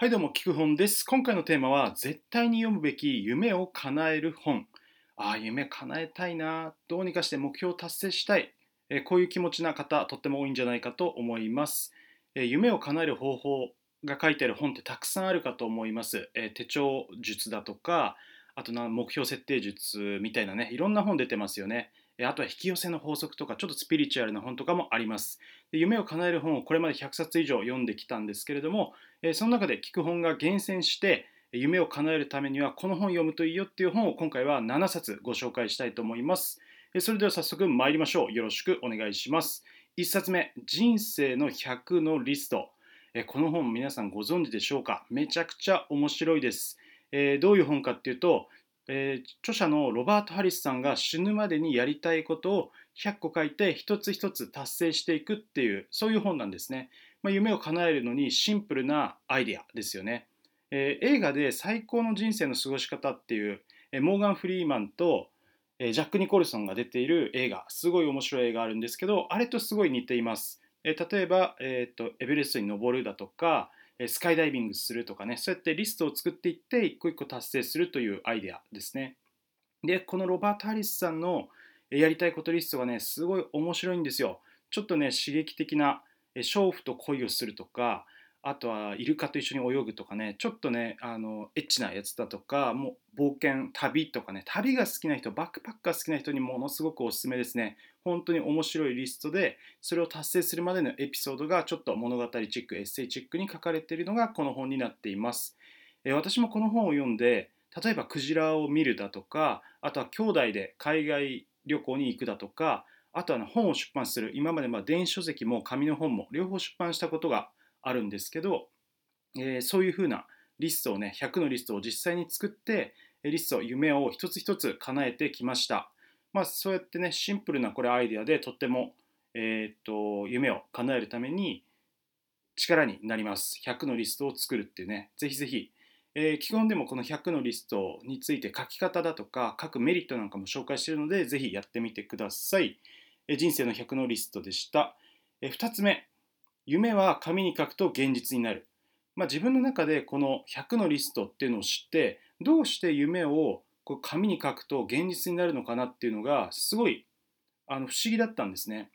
はいどうも、聞く本です。今回のテーマは、絶対に読むべき夢を叶える本。ああ、夢叶えたいな。どうにかして目標を達成したい。えーこういう気持ちな方、とっても多いんじゃないかと思います。えー夢を叶える方法が書いてある本ってたくさんあるかと思います。えー手帳術だとか、あとな目標設定術みたいなね、いろんな本出てますよね。あとは引き寄せの法則とか、ちょっとスピリチュアルな本とかもあります。で夢を叶える本をこれまで100冊以上読んできたんですけれども、えその中で聞く本が厳選して夢を叶えるためにはこの本読むといいよっていう本を今回は7冊ご紹介したいと思います。それでは早速参りましょう。よろしくお願いします。1冊目、人生の100のリスト。この本皆さんご存知でしょうか？めちゃくちゃ面白いです。どういう本かっていうと、えー著者のロバート・ハリスさんが死ぬまでにやりたいことを100個書いて一つ一つ達成していくっていうそういう本なんですね。まあ、夢を叶えるのにシンプルなアイデアですよね。えー映画で最高の人生の過ごし方っていう、えーモーガン・フリーマンと、えジャック・ニコルソンが出ている映画、すごい面白い映画あるんですけど、あれとすごい似ています。え例えば、えーと、エベレストに登るだとか、スカイダイビングするとかね、そうやってリストを作っていって、一個一個達成するというアイデアですね。で、このロバート・ハリスさんのやりたいことリストがね、すごい面白いんですよ。ちょっとね、刺激的な、勝負と恋をするとか、あとはイルカと一緒に泳ぐとかね、ちょっとね、あのエッチなやつだとか、もう冒険、旅とかね、旅が好きな人、バックパッカー好きな人にものすごくおすすめですね。本当に面白いリストで、それを達成するまでのエピソードがちょっと物語チック、エッセイチックに書かれているのがこの本になっています。えー私もこの本を読んで、例えばクジラを見るだとか、あとは兄弟で海外旅行に行くだとか、あとはね本を出版する、今までまあ電子書籍も紙の本も両方出版したことがあるんですけど、えーそういうふうなリストをね、100のリストを実際に作って、えーリスト、夢を一つ一つ叶えてきました。まあそうやってね、シンプルなこれアイデアでとっても、えーっと、夢を叶えるために力になります。100のリストを作るっていうね、ぜひぜひ、えー基本でもこの100のリストについて書き方だとか書くメリットなんかも紹介しているのでぜひやってみてください。えー人生の100のリストでした。えー2つ目、夢は紙に書くと現実になる。まあ、自分の中でこの100のリストっていうのを知ってどうして夢をこう紙に書くと現実になるのかなっていうのがすごいあの不思議だったんですね。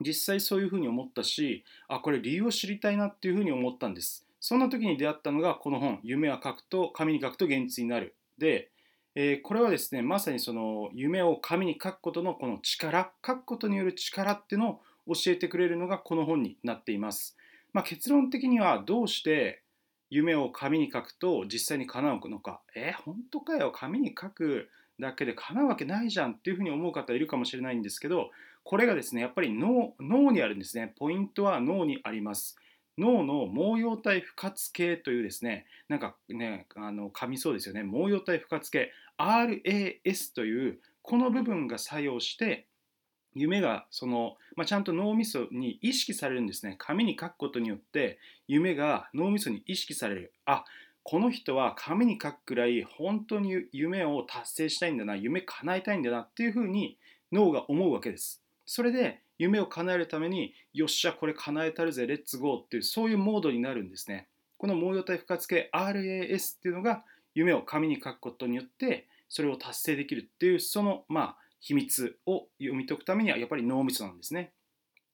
実際そういうふうに思ったしあこれ理由を知りたいなっていうふうに思ったんですそんな時に出会ったのがこの本「夢は書くと紙に書くと現実になる」で、えーこれはですねまさにその夢を紙に書くことのこの力書くことによる力っていうのを教えてくれるのがこの本になっています、まあ、結論的にはどうして夢を紙に書くと実際に叶うのか。えー本当かよ。紙に書くだけで叶うわけないじゃんっていうふうに思う方いるかもしれないんですけどこれがですねやっぱり脳脳にあるんですね。ポイントは脳にあります。脳の毛様体不活系というですねなんかねあの噛みそうですよね。毛様体不活系 RAS というこの部分が作用して夢がその、まあ、ちゃんと脳みそに意識されるんですね。紙に書くことによって夢が脳みそに意識される。あこの人は紙に書くくらい本当に夢を達成したいんだな夢叶えたいんだなっていうふうに脳が思うわけです。それで夢を叶えるためによっしゃこれ叶えたるぜレッツゴーっていうそういうモードになるんですね。この毛様体不活系 RAS っていうのが夢を紙に書くことによってそれを達成できるっていうそのまあ秘密を読み解くためにはやっぱり脳みそなんですね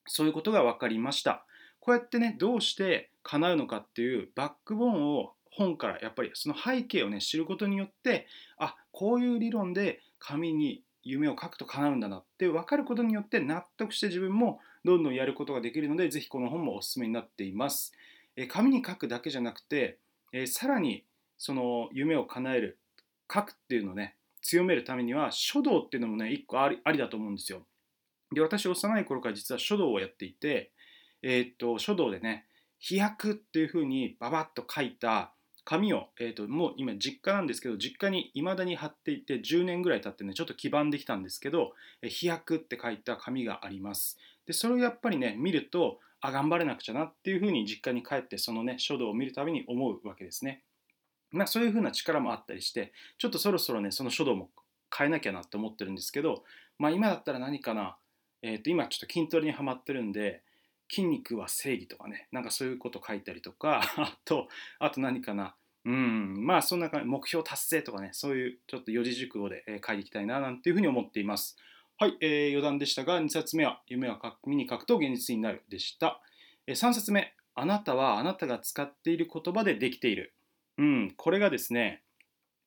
そういうことが分かりましたこうやってねどうして叶うのかっていうバックボーンを本からやっぱりその背景をね知ることによってあこういう理論で紙に夢を書くと叶うんだなって分かることによって納得して自分もどんどんやることができるのでぜひこの本もおすすめになっています。え紙に書くだけじゃなくて、えさらにその夢を叶える書くっていうのをね強めるためには書道っていうのもね一個ありありだと思うんですよ。で私幼い頃から実は書道をやっていて、えーっと書道でね飛躍っていうふうにババッと書いた紙を、えー、ともう今実家なんですけど実家に未だに貼っていて10年ぐらい経ってねちょっと黄ばんできたんですけど「え飛躍」って書いた紙がありますでそれをやっぱりね見るとあ頑張れなくちゃなっていうふうに実家に帰ってそのね書道を見るたびに思うわけですねまあそういうふうな力もあったりしてちょっとそろそろねその書道も変えなきゃなって思ってるんですけどまあ今だったら何かなえー、と今ちょっと筋トレにはまってるんで筋肉は正義とかね、なんかそういうこと書いたりとか、あと、あと何かな、うん、まあそんな感じ、目標達成とかね、そういうちょっと四字熟語で、書いていきたいななんていうふうに思っています。はい、えー、余談でしたが、2冊目は、夢は紙に書くと現実になるでした。3冊目、あなたはあなたが使っている言葉でできている。うん、これがですね、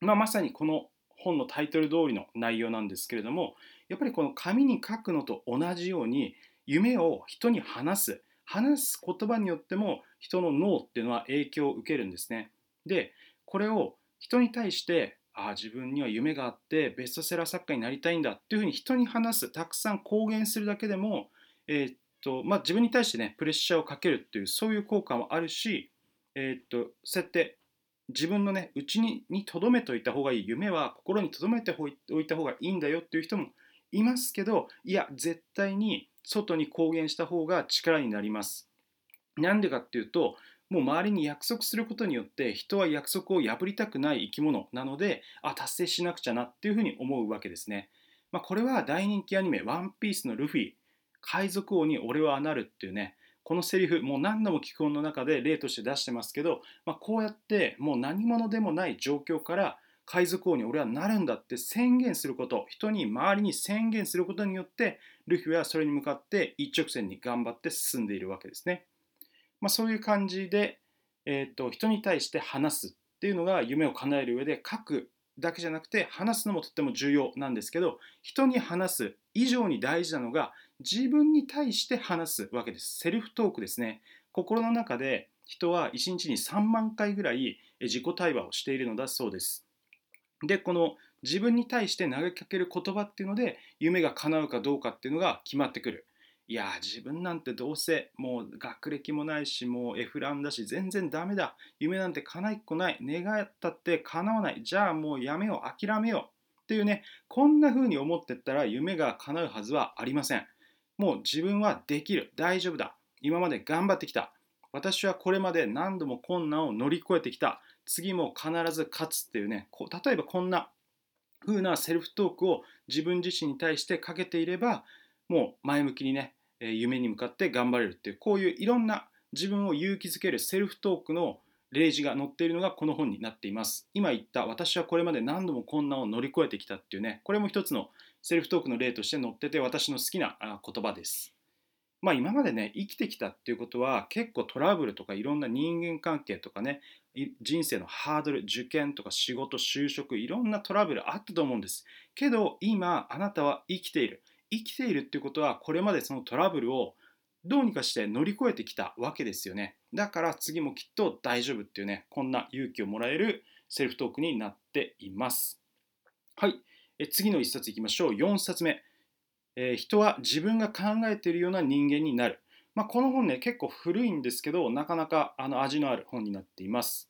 まあ、まさにこの本のタイトル通りの内容なんですけれども、やっぱりこの紙に書くのと同じように、夢を人に話す。話す言葉によっても人の脳っていうのは影響を受けるんですね。でこれを人に対してああ自分には夢があってベストセラー作家になりたいんだっていうふうに人に話すたくさん公言するだけでも、えー、っとまあ、自分に対してねプレッシャーをかけるっていうそういう効果もあるし、えー、っとそうやって自分のね内にに留めといた方がいい夢は心に留めておいた方がいいんだよっていう人もいますけどいや絶対に外に公言した方が力になります。なんでかっていうともう周りに約束することによって人は約束を破りたくない生き物なのであ達成しなくちゃなっていうふうに思うわけですね。まあ、これは大人気アニメ「ワンピースのルフィ海賊王に俺はなるっていうねこのセリフもう何度も聞く本の中で例として出してますけど、まあ、こうやってもう何者でもない状況から海賊王に俺はなるんだって宣言すること人に周りに宣言することによってルフィはそれに向かって一直線に頑張って進んでいるわけですね。まあ、そういう感じで、えーと、人に対して話すっていうのが夢を叶える上で書くだけじゃなくて話すのもとっても重要なんですけど人に話す以上に大事なのが自分に対して話すわけです。セルフトークですね。心の中で人は1日に3万回ぐらい自己対話をしているのだそうです。でこの自分に対して投げかける言葉っていうので夢が叶うかどうかっていうのが決まってくる。いや自分なんてどうせもう学歴もないしもう F ランだし全然ダメだ。夢なんて叶いっこない。願ったって叶わない。じゃあもうやめよう。諦めよう。っていうねこんな風に思ってったら夢が叶うはずはありません。もう自分はできる。大丈夫だ。今まで頑張ってきた。私はこれまで何度も困難を乗り越えてきた。次も必ず勝つっていうね。例えばこんな風なセルフトークを自分自身に対してかけていればもう前向きにね夢に向かって頑張れるっていうこういういろんな自分を勇気づけるセルフトークの例示が載っているのがこの本になっています。今言った私はこれまで何度も困難を乗り越えてきたっていうねこれも一つのセルフトークの例として載ってて私の好きな言葉です。まあ今までね生きてきたっていうことは結構トラブルとかいろんな人間関係とかね人生のハードル受験とか仕事就職いろんなトラブルあったと思うんです。けど今あなたは生きている。生きているっていうことはこれまでそのトラブルをどうにかして乗り越えてきたわけですよね。だから次もきっと大丈夫っていうねこんな勇気をもらえるセルフトークになっています。はい。え次の1冊いきましょう。4冊目、えー、人は自分が考えているような人間になる。まあ、この本ね結構古いんですけどなかなかあの味のある本になっています。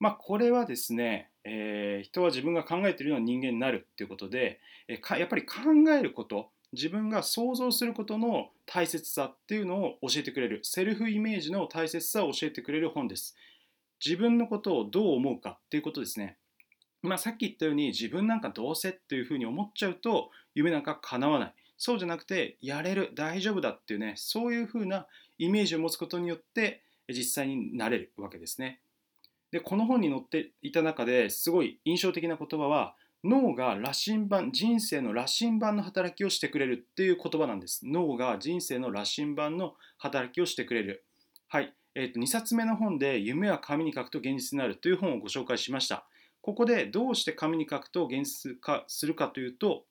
まあ、これはですね、えー、人は自分が考えているような人間になるっていうことで、えー、やっぱり考えること自分が想像することの大切さっていうのを教えてくれるセルフイメージの大切さを教えてくれる本です。自分のことをどう思うかっていうことですね。まあ、さっき言ったように自分なんかどうせっていうふうに思っちゃうと夢なんか叶わない。そうじゃなくてやれる大丈夫だっていうねそういうふうなイメージを持つことによって実際になれるわけですね。でこの本に載っていた中ですごい印象的な言葉は脳が羅針盤人生の羅針盤の働きをしてくれるっていう言葉なんです。脳が人生の羅針盤の働きをしてくれる。はい、えー、と2冊目の本で「夢は紙に書くと現実になる」という本をご紹介しました。ここでどうして紙に書くと現実化するかというと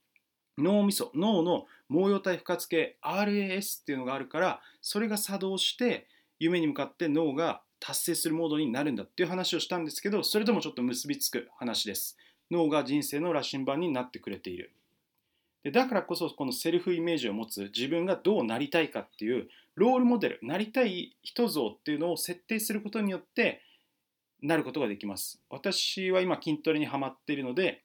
脳みそ脳の毛様体不活系 RAS っていうのがあるからそれが作動して夢に向かって脳が達成するモードになるんだっていう話をしたんですけどそれともちょっと結びつく話です。脳が人生の羅針盤になってくれている。でだからこそこのセルフイメージを持つ自分がどうなりたいかっていうロールモデルなりたい人像っていうのを設定することによってなることができます。私は今筋トレにはまっているので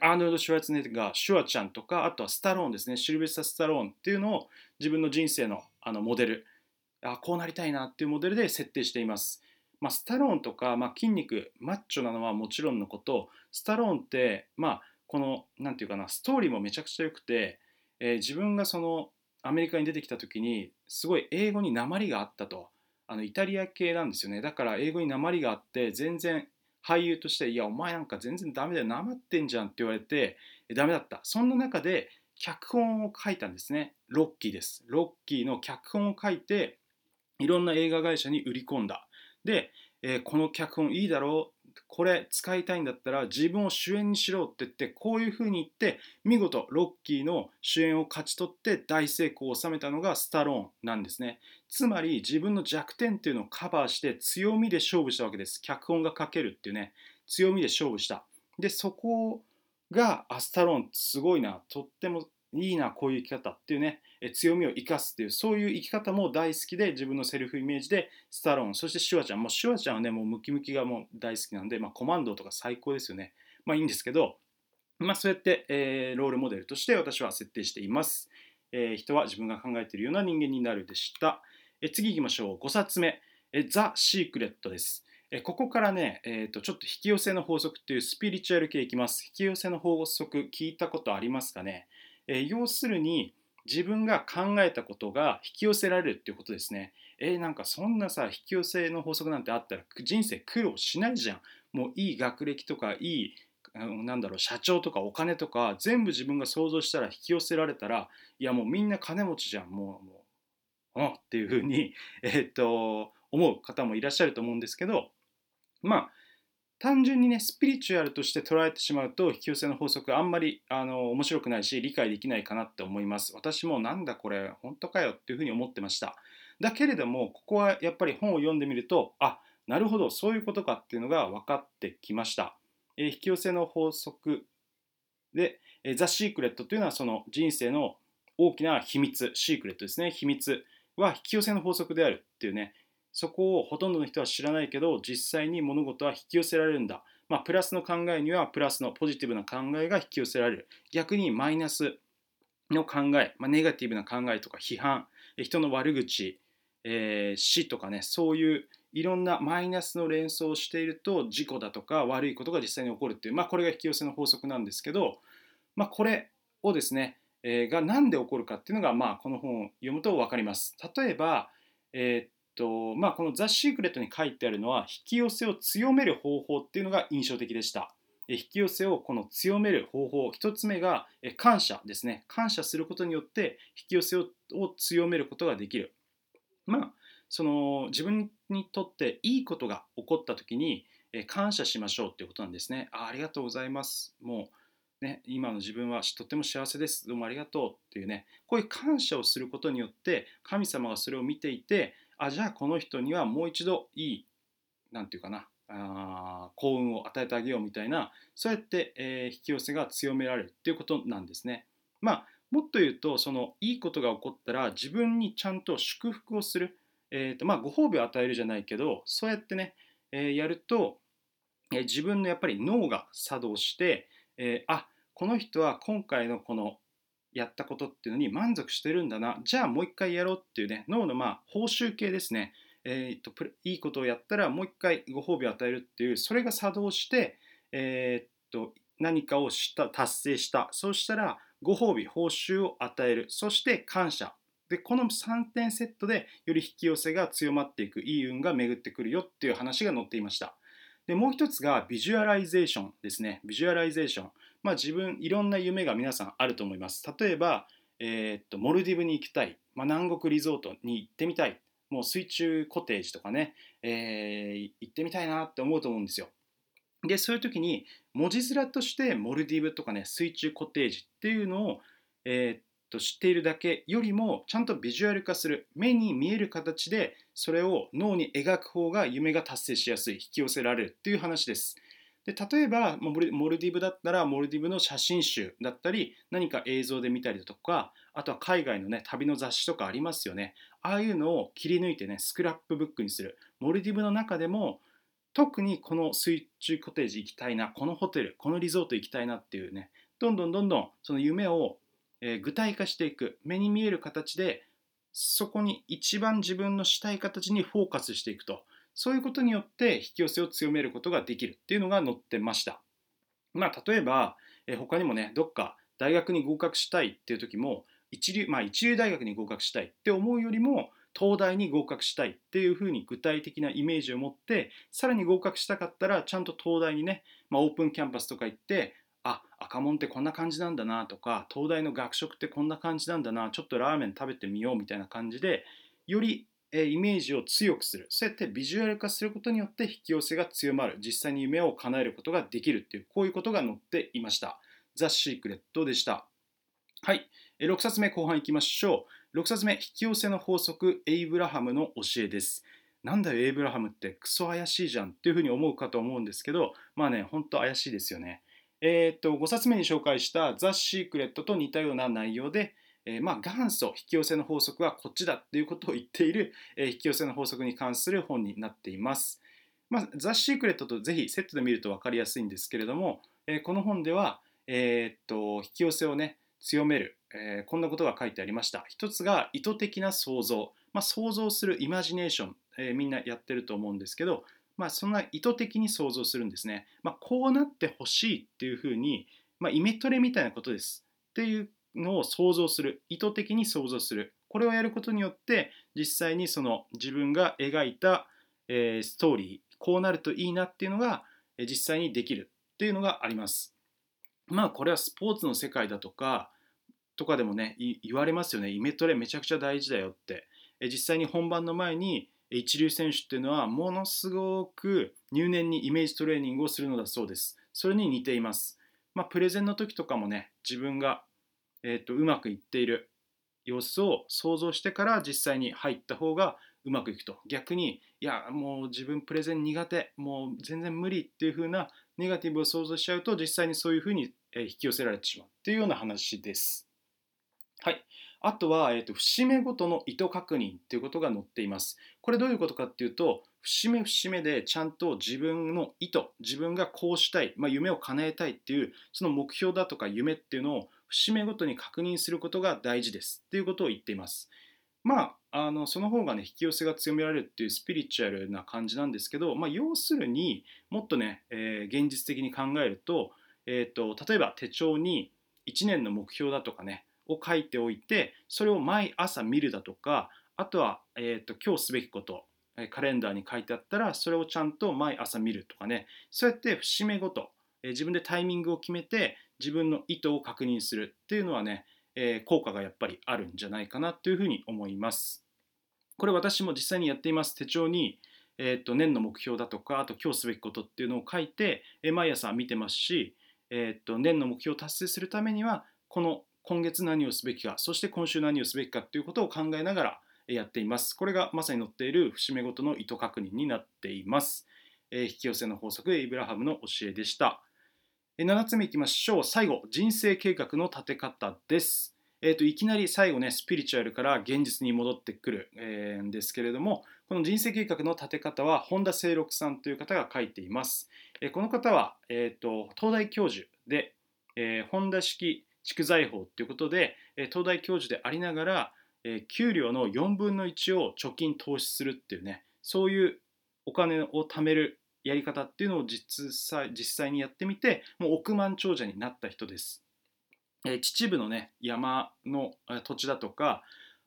アーノルド・シュワツネッガー、シュワちゃんとか、あとはスタローンですね、シルベスタ・スタローンっていうのを自分の人生のあのモデルあ、こうなりたいなっていうモデルで設定しています。まあ、スタローンとか、まあ、筋肉マッチョなのはもちろんのことスタローンって、まあ、この何て言うかなストーリーもめちゃくちゃ良くて、えー、自分がそのアメリカに出てきた時にすごい英語に鉛があったと。あのイタリア系なんですよね。だから英語に鉛があって全然俳優として「いやお前なんか全然ダメだよなまってんじゃん」って言われてダメだった。そんな中で脚本を書いたんですね。ロッキーです。ロッキーの脚本を書いていろんな映画会社に売り込んだ。で、えー、この脚本いいだろう。これ使いたいんだったら自分を主演にしろって言ってこういうふうに言って見事ロッキーの主演を勝ち取って大成功を収めたのがスタローンなんですね。つまり自分の弱点っていうのをカバーして強みで勝負したわけです。脚本が書けるっていうね。強みで勝負した。でそこがアスタローンすごいな。とってもいいなこういう生き方っていうね強みを生かすっていうそういう生き方も大好きで自分のセルフイメージでスタローンそしてシュワちゃん。もうシュワちゃんはねもうムキムキがもう大好きなんで、まあ、コマンドとか最高ですよね。まあいいんですけどまあそうやって、えー、ロールモデルとして私は設定しています、えー、人は自分が考えているような人間になるでした、えー、次行きましょう。5冊目、えー、ザ・シークレットです。えここからね、えーと、ちょっと引き寄せの法則っていうスピリチュアル系いきます。引き寄せの法則聞いたことありますかね、えー、要するに自分が考えたことが引き寄せられるっていうことですね。えー、なんかそんなさ引き寄せの法則なんてあったら人生苦労しないじゃん。もういい学歴とかいいなんだろう社長とかお金とか全部自分が想像したら引き寄せられたらいやもうみんな金持ちじゃんもうもううんっていうふうに、えー、っと思う方もいらっしゃると思うんですけどまあ単純にねスピリチュアルとして捉えてしまうと引き寄せの法則あんまりあの面白くないし理解できないかなって思います。私もなんだこれ本当かよっていうふうに思ってました。だけれどもここはやっぱり本を読んでみるとあなるほどそういうことかっていうのが分かってきました、えー、引き寄せの法則で、えー、ザ・シークレットというのはその人生の大きな秘密シークレットですね。秘密は引き寄せの法則であるっていうねそこをほとんどの人は知らないけど実際に物事は引き寄せられるんだ、まあ、プラスの考えにはプラスのポジティブな考えが引き寄せられる逆にマイナスの考え、まあ、ネガティブな考えとか批判人の悪口、えー、死とかねそういういろんなマイナスの連想をしていると事故だとか悪いことが実際に起こるっていう、まあ、これが引き寄せの法則なんですけど、まあ、これをですね、えー、が何で起こるかっていうのが、まあ、この本を読むと分かります。例えば、えー、とまあ、この「ザ・シークレット」に書いてあるのは引き寄せを強める方法っていうのが印象的でした。引き寄せをこの強める方法1つ目が感謝ですね。感謝することによって引き寄せを強めることができる。まあその自分にとっていいことが起こった時に感謝しましょうっていうことなんですね。あありがとうございます。もうね今の自分はとっても幸せです。どうもありがとうっていうね。こういう感謝をすることによって神様がそれを見ていてあじゃあこの人にはもう一度いい何て言うかなあ幸運を与えてあげようみたいなそうやって、えー、引き寄せが強められるっていうことなんですね。まあもっと言うとそのいいことが起こったら自分にちゃんと祝福をする、えーとまあ、ご褒美を与えるじゃないけどそうやってね、えー、やると、えー、自分のやっぱり脳が作動して、えー、あこの人は今回のこのやったことっていうのに満足してるんだな。じゃあもう一回やろうっていうね脳のまあ報酬系ですね、えーと、いいことをやったらもう一回ご褒美を与えるっていうそれが作動して、えーと、何かをした達成した。そうしたらご褒美報酬を与える。そして感謝。でこの3点セットでより引き寄せが強まっていく。いい運が巡ってくるよっていう話が載っていました。でもう一つがビジュアライゼーションですね。ビジュアライゼーション。まあ、自分いろんな夢が皆さんあると思います。例えば、えー、っとモルディブに行きたい、まあ、南国リゾートに行ってみたいもう水中コテージとかね、えー、行ってみたいなって思うと思うんですよ。でそういう時に文字面としてモルディブとかね水中コテージっていうのを、えー、っと知っているだけよりもちゃんとビジュアル化する目に見える形でそれを脳に描く方が夢が達成しやすい引き寄せられるっていう話です。で例えばモルディブだったらモルディブの写真集だったり何か映像で見たりだとかあとは海外のね旅の雑誌とかありますよね。ああいうのを切り抜いてねスクラップブックにする。モルディブの中でも特にこの水中コテージ行きたいなこのホテルこのリゾート行きたいなっていうねどんどんどんどんその夢を、具体化していく。目に見える形でそこに一番自分のしたい形にフォーカスしていくと。そういうことによって引き寄せを強めることができるっていうのが載ってました。まあ、例えば、え他にもね、どっか大学に合格したいっていう時も、一流,、まあ、一流大学に合格したいって思うよりも東大に合格したいっていうふうに具体的なイメージを持ってさらに合格したかったらちゃんと東大にね、まあ、オープンキャンパスとか行ってあ赤門ってこんな感じなんだなとか東大の学食ってこんな感じなんだなちょっとラーメン食べてみようみたいな感じでよりイメージを強くする。そうやってビジュアル化することによって引き寄せが強まる。実際に夢を叶えることができるっていうこういうことが載っていました。ザ・シークレットでした。はい。6冊目後半いきましょう。6冊目引き寄せの法則エイブラハムの教えです。なんだよエイブラハムってクソ怪しいじゃんっていうふうに思うかと思うんですけどまあねほんと怪しいですよね。えー、っと5冊目に紹介したザ・シークレットと似たような内容でえー、まあ元祖引き寄せの法則はこっちだっていうことを言っている、えー、引き寄せの法則に関する本になっています。まあ、ザ・シークレットとぜひセットで見ると分かりやすいんですけれども、えー、この本では、えー、っと引き寄せをね強める、えー、こんなことが書いてありました。一つが意図的な想像、まあ、想像するイマジネーション、えー、みんなやってると思うんですけど、まあ、そんな意図的に想像するんですね。まあ、こうなってほしいっていうふうに、まあ、イメトレみたいなことです。っていうのを想像する意図的に想像する。これをやることによって実際にその自分が描いた、え、ストーリーこうなるといいなっていうのが実際にできるっていうのがあります。まあこれはスポーツの世界だとかとかでもね言われますよね。イメトレめちゃくちゃ大事だよって。実際に本番の前に一流選手っていうのはものすごく入念にイメージトレーニングをするのだそうです。それに似ています。まあプレゼンの時とかもね自分がえーと、うまくいっている様子を想像してから実際に入った方がうまくいくと逆にいやもう自分プレゼン苦手もう全然無理っていう風なネガティブを想像しちゃうと実際にそういう風に引き寄せられてしまうっていうような話です。はい。あとは、えーと、節目ごとの意図確認っていうことが載っています。これどういうことかっていうと節目節目でちゃんと自分の意図自分がこうしたい、まあ、夢を叶えたいっていうその目標だとか夢っていうのを節目ごとに確認することが大事ですっていうことを言っています。まあ、あのその方がね引き寄せが強められるっていうスピリチュアルな感じなんですけど、まあ、要するにもっとね、えー、現実的に考えると,、えーと、例えば手帳に1年の目標だとかねを書いておいてそれを毎朝見るだとかあとは、えーと今日すべきことカレンダーに書いてあったらそれをちゃんと毎朝見るとかねそうやって節目ごとえ自分でタイミングを決めて自分の意図を確認するっていうのはね、え効果がやっぱりあるんじゃないかなというふうに思います。これ私も実際にやっています手帳に、えー、と年の目標だとかあと今日すべきことっていうのを書いて、え毎朝見てますし、えー、と年の目標を達成するためにはこの今月何をすべきかそして今週何をすべきかっていうことを考えながらやっています。これがまさに載っている節目ごとの意図確認になっています。えー、引き寄せの法則、エイブラハムの教えでした。7つ目いきましょう。最後、人生計画の立て方です。えーと、いきなり最後ね、スピリチュアルから現実に戻ってくる、んですけれども、この人生計画の立て方は、本田清六さんという方が書いています。この方は、えーと、東大教授で、えー、本田式蓄財法ということで、東大教授でありながら、給料の4分の1を貯金投資するっていうねそういうお金を貯めるやり方っていうのを実際実際にやってみてもう億万長者になった人です。え秩父のね山の土地だとか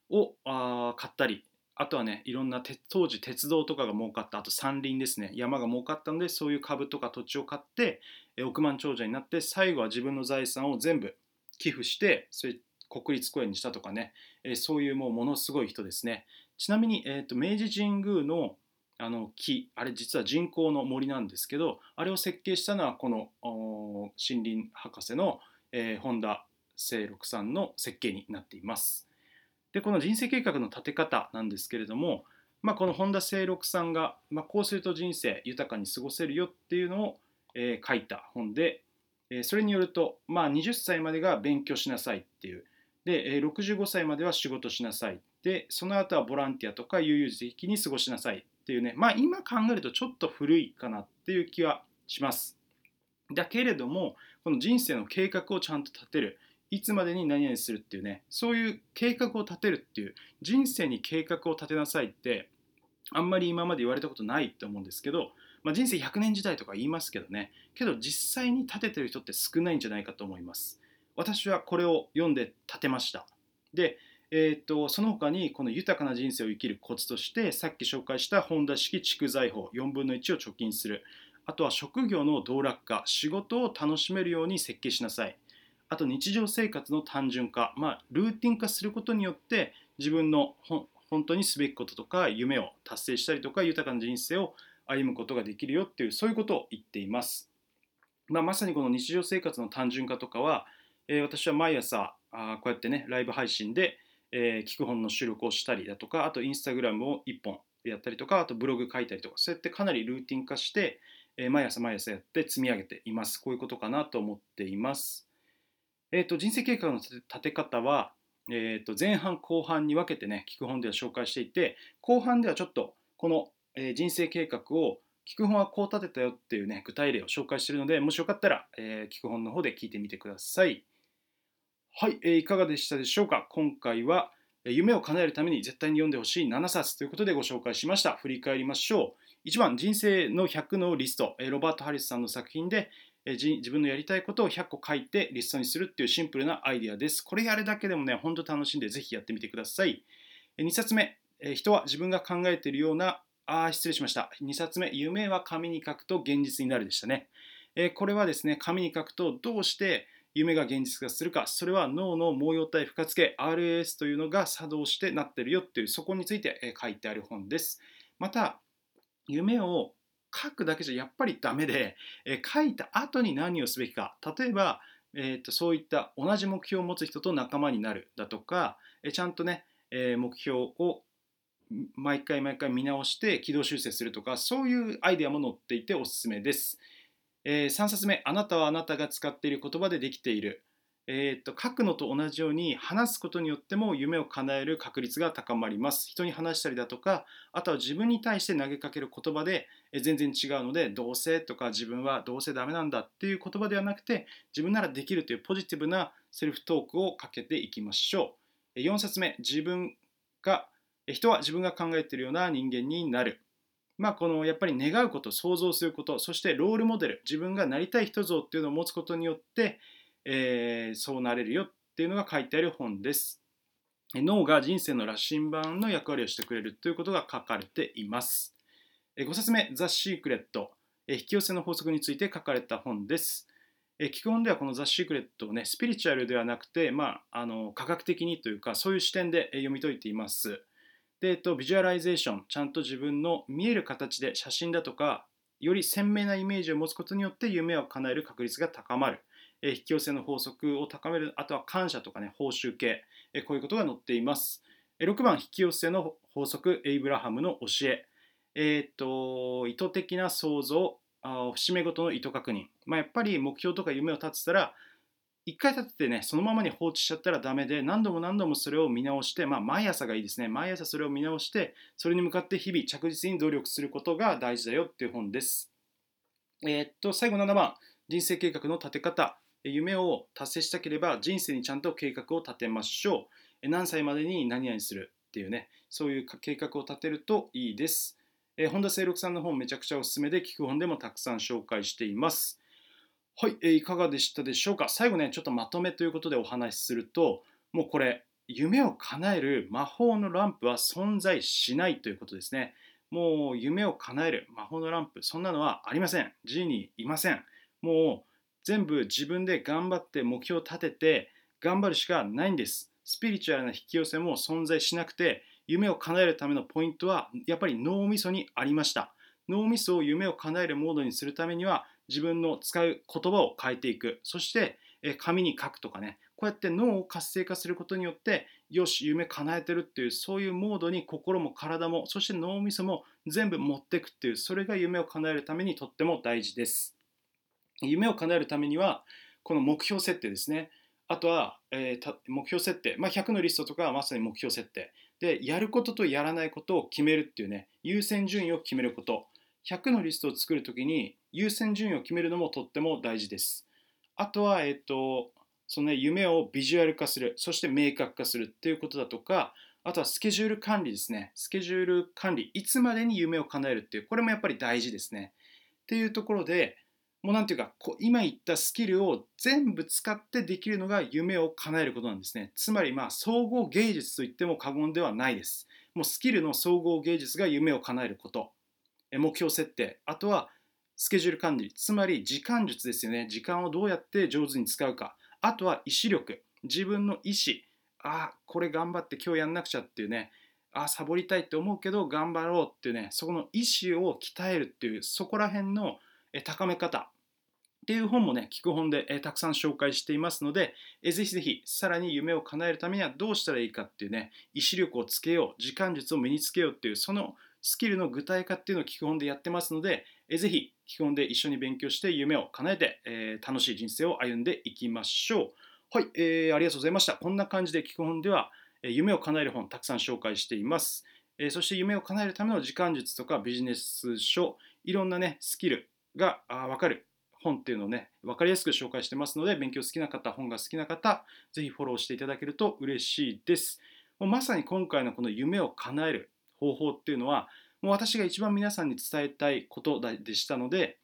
をあ買ったりあとはねいろんな当時鉄道とかが儲かったあと山林ですね。山が儲かったのでそういう株とか土地を買ってえ億万長者になって最後は自分の財産を全部寄付してそれ国立公園にしたとかね、えそういうもうものすごい人ですね。ちなみに、えーと、明治神宮のあの木あれ実は人工の森なんですけどあれを設計したのはこの森林博士の、えー、本田清六さんの設計になっています。でこの人生計画の立て方なんですけれども、まあ、この本田清六さんが、まあ、こうすると人生豊かに過ごせるよっていうのを、えー、書いた本で、えー、それによると、まあ、20歳までが勉強しなさいっていう。で、65歳までは仕事しなさい。で、その後はボランティアとか悠々自適に過ごしなさい。っていうね、まあ今考えるとちょっと古いかなっていう気はします。だけれども、この人生の計画をちゃんと立てる。いつまでに何々するっていうね、そういう計画を立てるっていう、人生に計画を立てなさいって、あんまり今まで言われたことないと思うんですけど、まあ、人生100年時代とか言いますけどね、けど実際に立ててる人って少ないんじゃないかと思います。私はこれを読んで立てました。で、えーと、その他にこの豊かな人生を生きるコツとしてさっき紹介した本田式蓄財法4分の1を貯金する。あとは職業の道楽化仕事を楽しめるように設計しなさい。あと日常生活の単純化、まあ、ルーティン化することによって自分の本当にすべきこととか夢を達成したりとか豊かな人生を歩むことができるよっていうそういうことを言っています、まあ、まさにこの日常生活の単純化とかは、えー、私は毎朝あこうやってねライブ配信で、えー、聞く本の収録をしたりだとかあとインスタグラムを1本やったりとかあとブログ書いたりとかそうやってかなりルーティン化して、えー、毎朝毎朝やって積み上げています。こういうことかなと思っています。えーと、人生計画の立て方は、えーと、前半後半に分けてね聞く本では紹介していて後半ではちょっとこの、えー、人生計画を聞く本はこう立てたよっていうね具体例を紹介しているのでもしよかったら、えー、聞く本の方で聞いてみてください。はい、えー、いかがでしたでしょうか？今回は夢を叶えるために絶対に読んでほしい7冊ということでご紹介しました振り返りましょう1番人生の100のリストロバート・ハリスさんの作品で自分のやりたいことを100個書いてリストにするっていうシンプルなアイデアです。これやるだけでもね、ほんと楽しんでぜひやってみてください。2冊目、人は自分が考えているような、あ、失礼しました。2冊目、夢は紙に書くと現実になるでしたね。これはですね、紙に書くとどうして夢が現実化するか、それは脳の毛様体付加付け RAS というのが作動してなってるよっていう、そこについて書いてある本です。また、夢を書くだけじゃやっぱりダメで、え書いた後に何をすべきか例えば、えーと、そういった同じ目標を持つ人と仲間になるだとか、えちゃんとね、え目標を毎回毎回見直して軌道修正するとかそういうアイデアも載っていておすすめです、えー、3冊目あなたはあなたが使っている言葉でできているえー、と書くのと同じように話すことによっても夢を叶える確率が高まります。人に話したりだとか、あとは自分に対して投げかける言葉でえ全然違うので、どうせとか自分はどうせダメなんだっていう言葉ではなくて、自分ならできるというポジティブなセルフトークをかけていきましょう。4冊目、自分が、人は自分が考えているような人間になる。まあ、このやっぱり願うこと、想像すること、そしてロールモデル、自分がなりたい人像っていうのを持つことによって、えー、そうなれるよっていうのが書いてある本です。脳が人生の羅針盤の役割をしてくれるということが書かれています。5冊目、ザ・シークレット、引き寄せの法則について書かれた本です。基本ではこの The Secret をね、スピリチュアルではなくて、まあ、あの科学的にというか、そういう視点で読み解いています。で、えっと、ビジュアライゼーション、ちゃんと自分の見える形で写真だとか、より鮮明なイメージを持つことによって夢を叶える確率が高まる。え引き寄せの法則を高める、あとは感謝とかね、報酬系、えこういうことが載っています。え6番、引き寄せの法則、エイブラハムの教え。え、っと、意図的な創造、あ節目ごとの意図確認。まあ、やっぱり目標とか夢を立てたら、一回立ててね、そのままに放置しちゃったらダメで、何度も何度もそれを見直して、まあ、毎朝がいいですね。毎朝それを見直して、それに向かって日々着実に努力することが大事だよっていう本です。えー、っと、最後7番、人生計画の立て方。夢を達成したければ人生にちゃんと計画を立てましょう。何歳までに何々するっていうね、そういう計画を立てるといいです。え本田清六さんの本めちゃくちゃおすすめで聞く本でもたくさん紹介しています。はい、えいかがでしたでしょうか？最後ね、ちょっとまとめということでお話しすると、もうこれ、夢を叶える魔法のランプは存在しないということですね。もう夢を叶える魔法のランプ、そんなのはありません。G にいません。もう全部自分で頑張って目標を立てて頑張るしかないんです。スピリチュアルな引き寄せも存在しなくて夢を叶えるためのポイントはやっぱり脳みそにありました。脳みそを夢を叶えるモードにするためには自分の使う言葉を変えていく。そして紙に書くとかね。こうやって脳を活性化することによってよし夢叶えてるっていうそういうモードに心も体もそして脳みそも全部持っていくっていうそれが夢を叶えるためにとっても大事です。夢を叶えるためにはこの目標設定ですねあとは、えー、目標設定、まあ、100のリストとかはまさに目標設定でやることとやらないことを決めるっていうね優先順位を決めること100のリストを作るときに優先順位を決めるのもとっても大事です。あとは、えっ、とその、ね、夢をビジュアル化するそして明確化するっていうことだとかあとはスケジュール管理ですね。スケジュール管理いつまでに夢を叶えるっていうこれもやっぱり大事ですね。っていうところでもうなんていうかこう今言ったスキルを全部使ってできるのが夢を叶えることなんですね。つまりまあ総合芸術といっても過言ではないです。もうスキルの総合芸術が夢を叶えること。目標設定。あとはスケジュール管理。つまり時間術ですよね。時間をどうやって上手に使うか。あとは意志力。自分の意志。ああこれ頑張って今日やんなくちゃっていうね。あサボりたいって思うけど頑張ろうっていうね。そこの意志を鍛えるっていうそこら辺の高め方。っていう本もね、聞く本で、たくさん紹介していますので、ぜひぜひ、さらに夢を叶えるためにはどうしたらいいかっていうね、意志力をつけよう、時間術を身につけようっていう、そのスキルの具体化っていうのを聞く本でやってますので、えぜひ、聞く本で一緒に勉強して夢を叶えて、え、楽しい人生を歩んでいきましょう。はい、えー、ありがとうございました。こんな感じで聞く本では、え夢を叶える本たくさん紹介しています。えそして夢を叶えるための時間術とかビジネス書、いろんなね、スキルが分かる本っていうのをね、分かりやすく紹介してますので、勉強好きな方、本が好きな方、ぜひフォローしていただけると嬉しいです。もうまさに今回のこの夢を叶える方法っていうのは、もう私が一番皆さんに伝えたいことでしたので、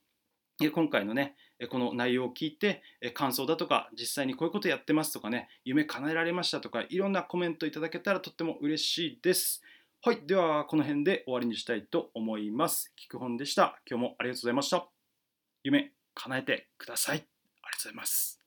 今回のね、この内容を聞いて、感想だとか、実際にこういうことやってますとかね、夢叶えられましたとか、いろんなコメントいただけたらとっても嬉しいです。はい、ではこの辺で終わりにしたいと思います。聞く本でした。今日もありがとうございました。夢叶えてください。ありがとうございます。